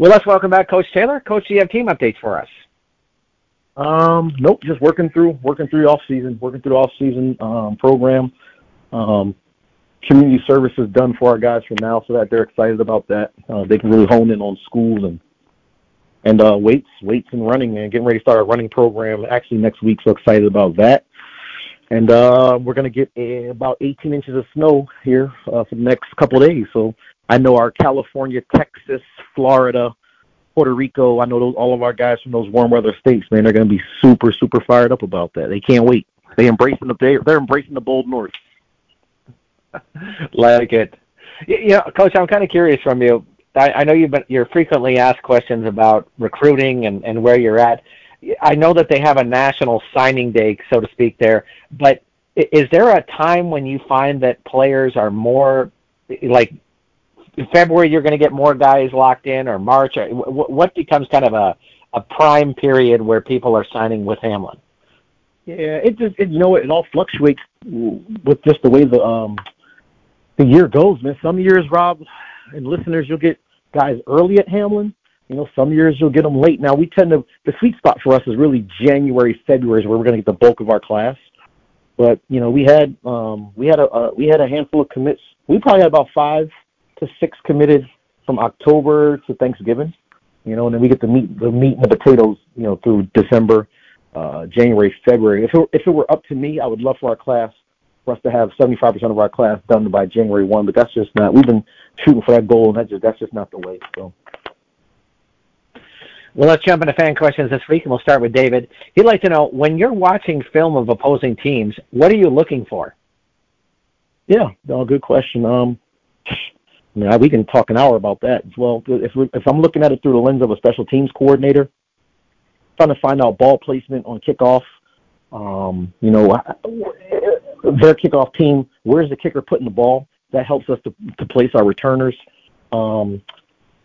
Well, let's welcome back Coach Taylor. Coach, do you have team updates for us? Um, nope, just working through working through off season, working through the off season um, program. Um, community services done for our guys for now, so that they're excited about that. Uh, they can really hone in on schools and and uh, weights, weights and running, and getting ready to start our running program actually next week. So excited about that. And uh, we're going to get a, about 18 inches of snow here uh, for the next couple of days. So I know our California, Texas, Florida, Puerto Rico. I know those, all of our guys from those warm weather states, man, they're going to be super, super fired up about that. They can't wait. They embracing the they, they're embracing the bold north. like it. You know, Coach, I'm kind of curious from you. I, I know you've been you're frequently asked questions about recruiting and and where you're at. I know that they have a national signing day, so to speak, there. But is there a time when you find that players are more like February you're going to get more guys locked in, or March, or what becomes kind of a a prime period where people are signing with Hamline? Yeah, it just it, you know it all fluctuates with just the way the um the year goes, man. Some years, Rob and listeners, you'll get guys early at Hamline. You know, some years you'll get them late. Now we tend to the sweet spot for us is really January, February is where we're going to get the bulk of our class. But you know, we had um, we had a uh, we had a handful of commits. We probably had about five to six committed from October to Thanksgiving. You know, and then we get the meat, the meat and the potatoes. You know, through December, uh, January, February. If it, if it were up to me, I would love for our class for us to have 75% of our class done by January 1, but that's just not. We've been shooting for that goal, and that's just that's just not the way. So. Well, let's jump into fan questions this week, and we'll start with David. He'd like to know when you're watching film of opposing teams, what are you looking for? Yeah, no, good question. Um, I mean, we can talk an hour about that as well. If if I'm looking at it through the lens of a special teams coordinator, trying to find out ball placement on kickoff, um, you know, their kickoff team, where's the kicker putting the ball? That helps us to, to place our returners. Um,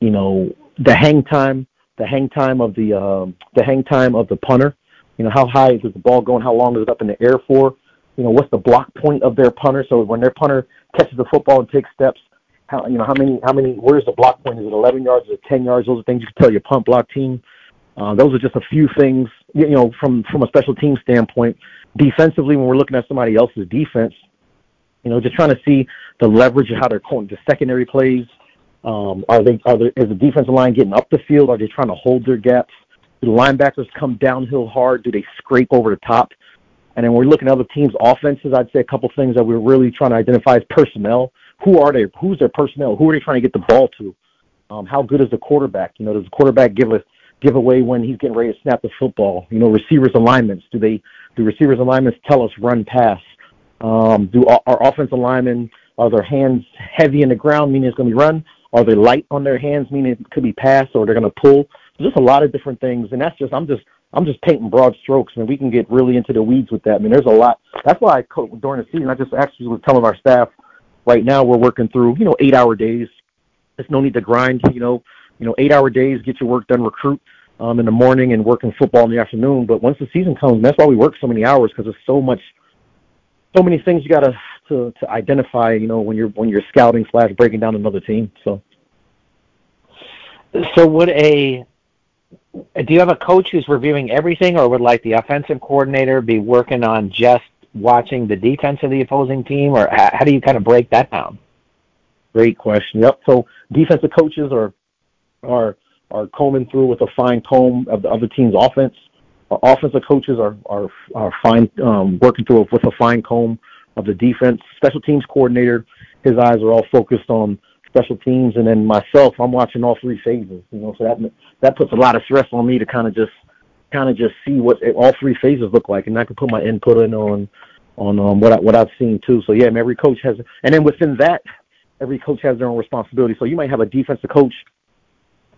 you know, the hang time, the hang time of the um, the hang time of the punter. You know, how high is the ball going? How long is it up in the air for? You know, what's the block point of their punter? So when their punter catches the football and takes steps, how you know how many how many where's the block point? Is it 11 yards? Is it 10 yards? Those are things you can tell your punt block team. Uh, those are just a few things, you know, from from a special team standpoint. Defensively, when we're looking at somebody else's defense, you know, just trying to see the leverage of how they're calling the secondary plays. Um, are they are there, is the defensive line getting up the field? Are they trying to hold their gaps? Do the linebackers come downhill hard? Do they scrape over the top? And then we're looking at other teams' offenses. I'd say a couple things that we're really trying to identify as personnel. Who are they? Who's their personnel? Who are they trying to get the ball to? Um, how good is the quarterback? You know, does the quarterback give a give away when he's getting ready to snap the football? You know, receivers alignments. Do they do receivers alignments tell us run pass? Um, do our, our offensive linemen are their hands heavy in the ground, meaning it's going to be run? Are they light on their hands, meaning it could be pass, or they're going to pull? Just a lot of different things, and that's just I'm just I'm just painting broad strokes, I and we can get really into the weeds with that. I mean, there's a lot. That's why I during the season I just actually was telling our staff right now we're working through you know eight hour days. There's no need to grind. You know, you know, eight hour days, get your work done, recruit um, in the morning and working football in the afternoon. But once the season comes, that's why we work so many hours because there's so much, so many things you got to to to identify. You know, when you're when you're scouting slash breaking down another team. So, so would a do you have a coach who's reviewing everything, or would like the offensive coordinator be working on just watching the defense of the opposing team, or how, how do you kind of break that down? Great question. Yep. So defensive coaches are are are combing through with a fine comb of the other team's offense. Our offensive coaches are are are fine um, working through with a fine comb of the defense. Special teams coordinator, his eyes are all focused on special teams, and then myself, I'm watching all three phases. You know, so that that puts a lot of stress on me to kind of just kind of just see what all three phases look like, and I can put my input in on on um, what I, what I've seen too. So yeah, every coach has, and then within that, every coach has their own responsibility. So you might have a defensive coach.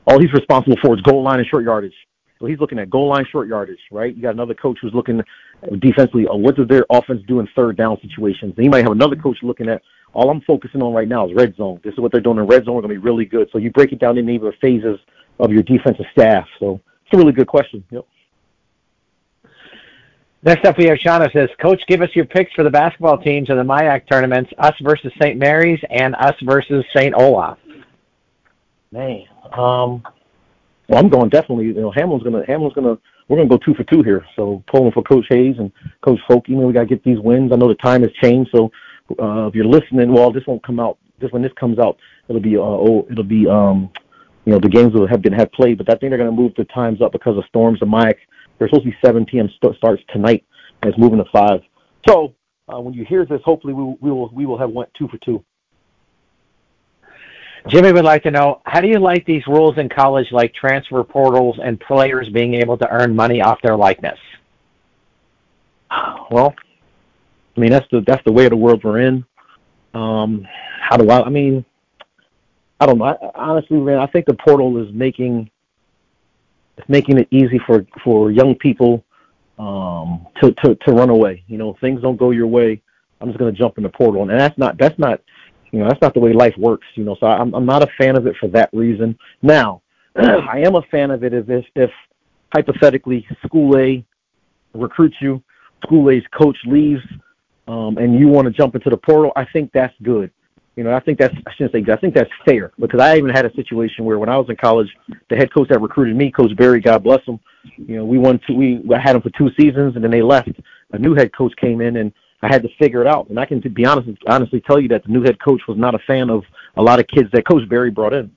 All he's responsible for is goal line and short yardage. So he's looking at goal line short yardage, right? You got another coach who's looking defensively. Oh, what does their offense do in third down situations? And you might have another coach looking at all I'm focusing on right now is red zone. This is what they're doing in red zone. We're going to be really good. So you break it down into the phases of your defensive staff. So it's a really good question. Yep. Next up, we have Shauna says, Coach, give us your picks for the basketball teams in the MIAC tournaments, us versus St. Mary's and us versus St. Olaf. Man, um, Well, I'm going definitely. You know, Hamline's gonna Hamline's gonna we're gonna go two for two here. So pulling for Coach Hayes and Coach Folk. You know, we gotta get these wins. I know the time has changed, so uh, if you're listening, well, this won't come out. This when this comes out, it'll be uh, oh, it'll be um, you know, the games will have been have played, but I think they're gonna move the times up because of storms and Mike. They're supposed to be 7 p.m. St- starts tonight, and it's moving to five. So uh, when you hear this, hopefully we we will we will have went two for two. Jimmy would like to know how do you like these rules in college, like transfer portals and players being able to earn money off their likeness? Well, I mean that's the that's the way of the world we're in. Um, how do I? I mean, I don't know. I, honestly, man, I think the portal is making it's making it easy for for young people um, to to to run away. You know, things don't go your way. I'm just going to jump in the portal, and that's not that's not you know, that's not the way life works, you know, so I'm, I'm not a fan of it for that reason. Now, I am a fan of it if, if, if hypothetically school A recruits you, school A's coach leaves, um, and you want to jump into the portal, I think that's good. You know, I think that's I shouldn't say good. I think that's fair because I even had a situation where when I was in college, the head coach that recruited me, Coach Barry, God bless him, you know, we won two, we I had him for two seasons and then they left. A new head coach came in and I had to figure it out. And I can be honest, honestly tell you that the new head coach was not a fan of a lot of kids that Coach Barry brought in.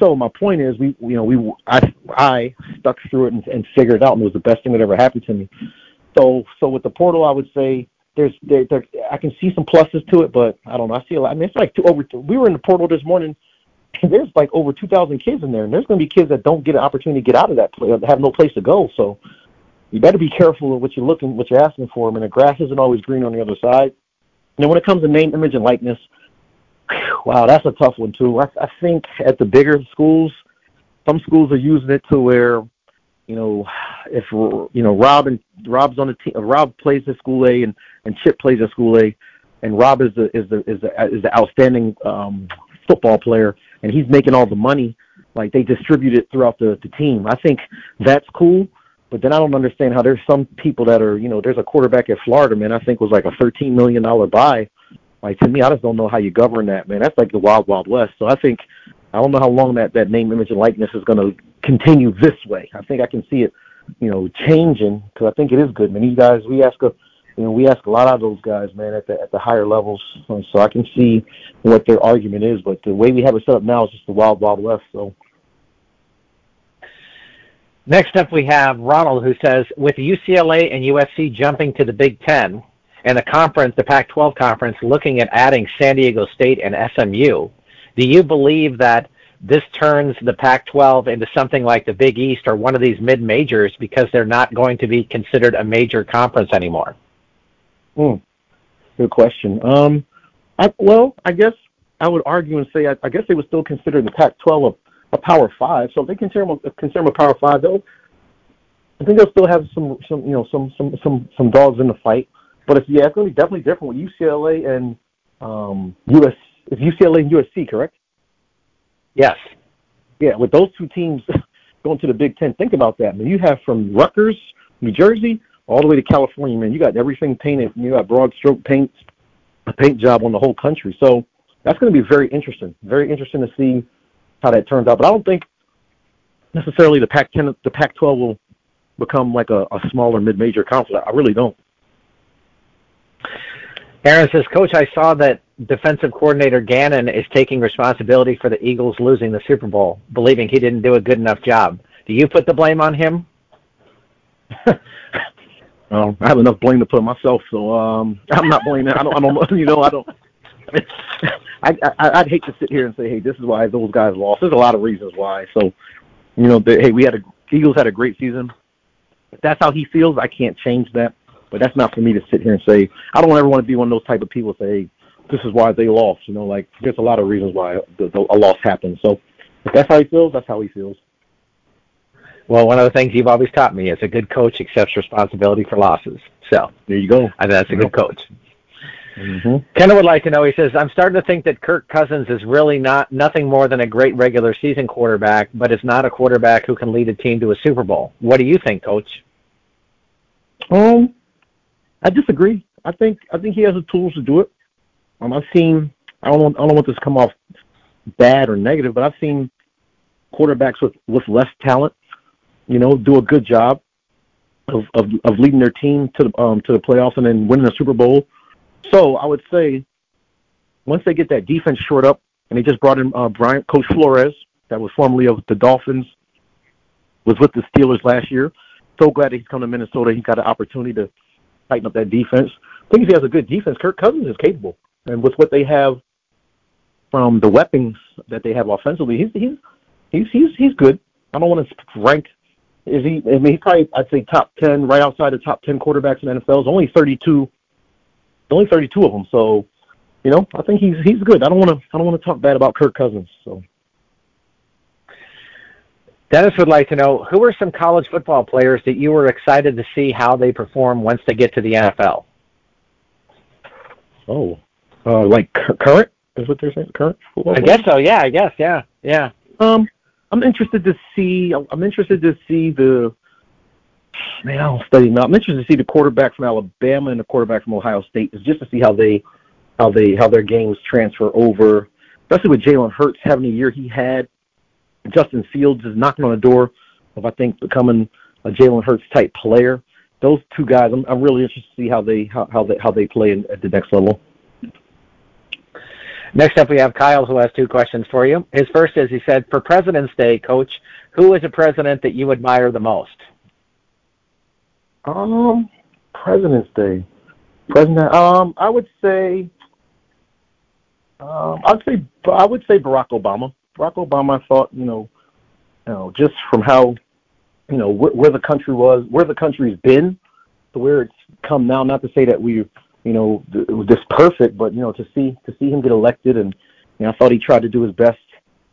So my point is, we, you know, we, I, I stuck through it and, and figured it out, and it was the best thing that ever happened to me. So, so with the portal, I would say there's, there, there, I can see some pluses to it, but I don't know. I see a lot. I mean, it's like two, over. We were in the portal this morning. And there's like over 2,000 kids in there, and there's going to be kids that don't get an opportunity to get out of that place, have no place to go. So you better be careful of what you're looking, what you're asking for. I mean, the grass isn't always green on the other side. Then when it comes to name, image, and likeness, wow, that's a tough one too. I, I think at the bigger schools, some schools are using it to where, you know, if you know Rob and Rob's on the team, Rob plays at school A and and Chip plays at school A, and Rob is the is the is the is the outstanding um, football player, and he's making all the money. Like they distribute it throughout the the team. I think that's cool but then I don't understand how there's some people that are, you know, there's a quarterback at Florida, man. I think was like a thirteen million dollar buy. Like to me, I just don't know how you govern that, man. That's like the wild, wild west. So I think I don't know how long that that name, image, and likeness is going to continue this way. I think I can see it, you know, changing because I think it is good, man. These guys, we ask a, you know, we ask a lot of those guys, man, at the at the higher levels. So I can see what their argument is, but the way we have it set up now is just the wild, wild west. So Next up, we have Ronald, who says, with UCLA and USC jumping to the Big Ten and the conference, the Pac-12 conference, looking at adding San Diego State and SMU, do you believe that this turns the Pac-12 into something like the Big East or one of these mid-majors because they're not going to be considered a major conference anymore? Hmm. Good question. Um, I, well, I guess I would argue and say I, I guess they would still consider the Pac-12 a Power Five. So if they consider them a, consider them a Power Five, they'll I think they'll still have some some you know some some some some dogs in the fight. But it's yeah, it's going to be definitely different with UCLA and um, US. It's UCLA and USC, correct? Yes. Yeah, with those two teams going to the Big Ten, think about that. I mean, you have from Rutgers, New Jersey, all the way to California. Man, you got everything painted. You got broad stroke paint, a paint job on the whole country. So that's going to be very interesting. Very interesting to see how that turns out. But I don't think necessarily the Pac-10, the Pac-12 will become like a, a smaller mid-major conference. I really don't. Aaron says, Coach, I saw that defensive coordinator Gannon is taking responsibility for the Eagles losing the Super Bowl, believing he didn't do a good enough job. Do you put the blame on him? um, I have enough blame to put on myself, so um, I'm not blaming. I don't. I don't. You know, I don't. I, I I'd hate to sit here and say, hey, this is why those guys lost. There's a lot of reasons why. So, you know, the, hey, we had a Eagles had a great season. If that's how he feels, I can't change that. But that's not for me to sit here and say. I don't ever want to be one of those type of people say, hey, this is why they lost. You know, like there's a lot of reasons why the, the, a loss happened. So, if that's how he feels, that's how he feels. Well, one of the things you've always taught me is a good coach accepts responsibility for losses. So there you go. I think that's a good coach. Mm-hmm. Kenna would like to know. He says, "I'm starting to think that Kirk Cousins is really not nothing more than a great regular season quarterback, but is not a quarterback who can lead a team to a Super Bowl. What do you think, Coach?" Um, I disagree. I think I think he has the tools to do it. Um, I've seen. I don't want I don't want this to come off bad or negative, but I've seen quarterbacks with with less talent, you know, do a good job of of, of leading their team to the um, to the playoffs and then winning a Super Bowl. So I would say once they get that defense short up, and they just brought in uh, Brian Coach Flores, that was formerly of the Dolphins, was with the Steelers last year. So glad that he's come to Minnesota. He got an opportunity to tighten up that defense. I think if he has a good defense, Kirk Cousins is capable, and with what they have from the weapons that they have offensively, he's he's he's he's, he's good. I don't want to rank. Is he? I mean, he's probably I'd say top ten, right outside the top ten quarterbacks in the NFL. There's only 32, only 32 of them. So, you know, I think he's he's good. I don't want to I don't want to talk bad about Kirk Cousins. So. Dennis would like to know who are some college football players that you were excited to see how they perform once they get to the NFL. Oh, uh, like current is what they're saying. Current football. I guess so. Yeah, I guess. Yeah, yeah. Um, I'm interested to see. I'm interested to see the. Man, I don't study now. I'm interested to see the quarterback from Alabama and the quarterback from Ohio State, just to see how they, how they, how their games transfer over, especially with Jalen Hurts having the year he had. Justin Fields is knocking on the door of I think becoming a Jalen Hurts type player. Those two guys, I'm, I'm really interested to see how they how, how they how they play in, at the next level. Next up, we have Kyle, who has two questions for you. His first is, he said, for President's Day, Coach, who is a president that you admire the most? Um, President's Day, President. Um, I would say, um, I'd say, I would say Barack Obama. Barack Obama, I thought, you know, you know, just from how, you know, wh- where the country was, where the country's been, to where it's come now. Not to say that we you know, was just perfect. But you know, to see to see him get elected, and you know, I thought he tried to do his best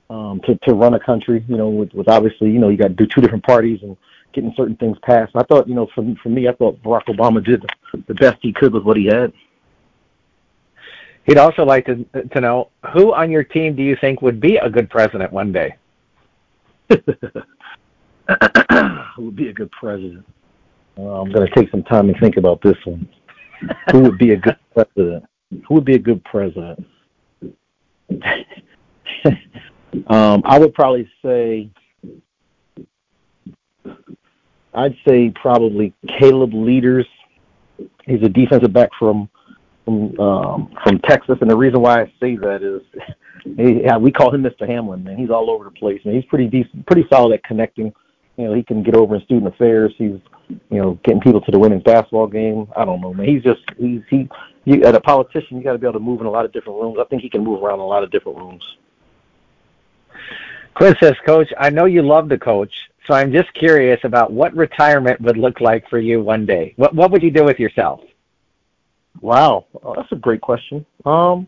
um, to to run a country. You know, with, with obviously, you know, you got to do two different parties and getting certain things passed. I thought, you know, for for me, I thought Barack Obama did the best he could with what he had. He'd also like to to know who on your team do you think would be a good president one day? who would be a good president? Well, I'm going to take some time and think about this one who would be a good president? Who would be a good president? um, I would probably say, I'd say probably Caleb Leaders. He's a defensive back from from um, from Texas, and the reason why I say that is, he, we call him Mr. Hamline. Man, he's all over the place. Man, he's pretty decent, pretty solid at connecting. You know, he can get over in student affairs. He's you know, getting people to the women's basketball game. I don't know, man. He's just he's he. You, as a politician, you got to be able to move in a lot of different rooms. I think he can move around a lot of different rooms. Quinn says, Coach, I know you love to coach, so I'm just curious about what retirement would look like for you one day. What what would you do with yourself? Wow, oh, that's a great question. Um,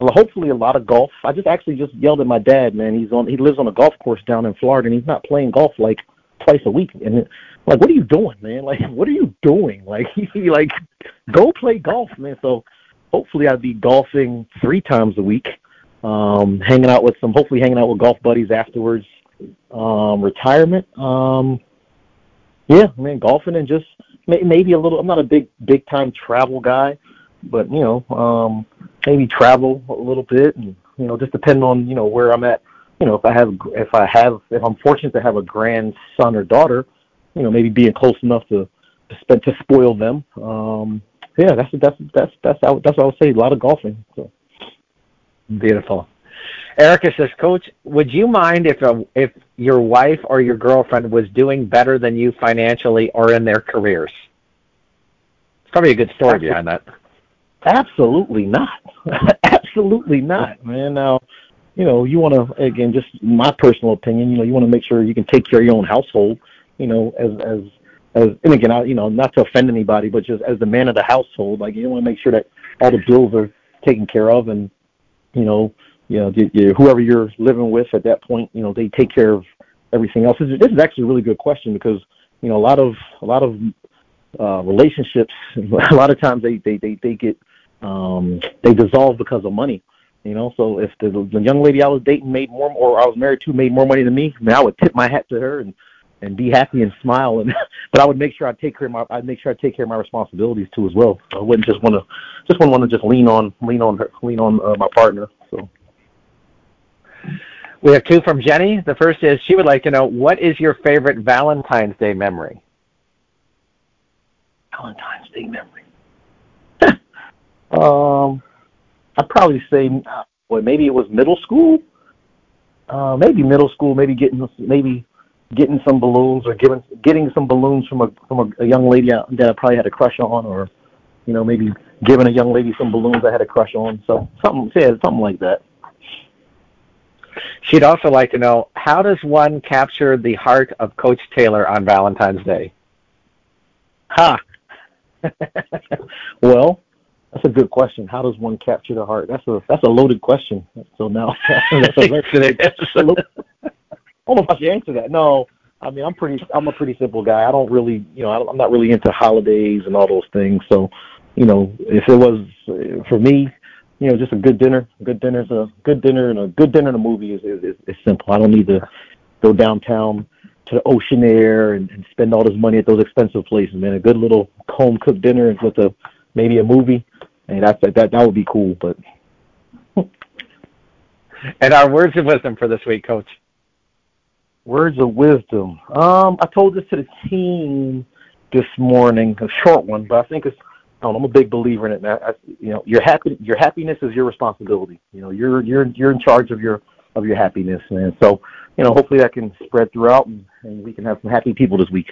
well, hopefully a lot of golf. I just actually just yelled at my dad, man. He's on he lives on a golf course down in Florida, and he's not playing golf like twice a week. And like, what are you doing, man? Like, what are you doing? Like, like, go play golf, man. So hopefully I'd be golfing three times a week, um, hanging out with some, hopefully hanging out with golf buddies afterwards. Um, retirement, um, yeah, I mean, golfing and just maybe a little. I'm not a big, big time travel guy, but you know, um, maybe travel a little bit, and you know, just depending on you know where I'm at you know, if I have, if I have, if I'm fortunate to have a grandson or daughter, you know, maybe being close enough to to spend to spoil them. Um, yeah, that's that's that's that's that's what I would say. A lot of golfing. So beautiful. Erica says, Coach, would you mind if a, if your wife or your girlfriend was doing better than you financially or in their careers? It's probably a good story Absolutely. behind that. Absolutely not. Absolutely not, man. Now, you know, you want to again, just my personal opinion. You know, you want to make sure you can take care of your own household. You know, as as as and again, I, you know, not to offend anybody, but just as the man of the household, like you want to make sure that all the bills are taken care of, and you know, you know, you, you, whoever you're living with at that point, you know, they take care of everything else. This is, this is actually a really good question because you know a lot of a lot of uh, relationships, a lot of times they they they they get um, they dissolve because of money. You know, so if the, the young lady I was dating made more, or I was married to made more money than me, man, I would tip my hat to her and and be happy and smile. And but I would make sure I take care of my I'd make sure I take care of my responsibilities too as well. I wouldn't just want to just wouldn't want to just lean on lean on her lean on uh, my partner. So. We have two from Jenny. The first is she would like to know what is your favorite Valentine's Day memory? Valentine's Day memory. um, I'd probably say, boy, maybe it was middle school. Uh, maybe middle school. Maybe getting maybe getting some balloons or giving getting some balloons from a from a, a young lady that I probably had a crush on, or you know maybe giving a young lady some balloons I had a crush on. So something, yeah, something like that. She'd also like to know how does one capture the heart of Coach Taylor on Valentine's Day? Ha. well, that's a good question. How does one capture the heart? That's a that's a loaded question. So now that's a very, I don't know if I should answer that. No, I mean I'm pretty I'm a pretty simple guy. I don't really you know I'm not really into holidays and all those things. So you know if it was uh, for me, you know just a good dinner, good dinner's a good dinner and a good dinner and a movie is is, is simple. I don't need to go downtown to the Oceanaire and, and spend all this money at those expensive places. Man, a good little home cooked dinner with a maybe a movie and that's that that would be cool. But and our words of wisdom for this week, Coach. Words of wisdom. Um, I told this to the team this morning, a short one, but I think it's. I I'm a big believer in it, man. I, you know, your happy your happiness is your responsibility. You know, you're you're you're in charge of your of your happiness, man. So, you know, hopefully that can spread throughout, and, and we can have some happy people this week.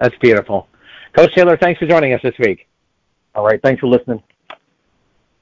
That's beautiful, Coach Taylor. Thanks for joining us this week. All right. Thanks for listening.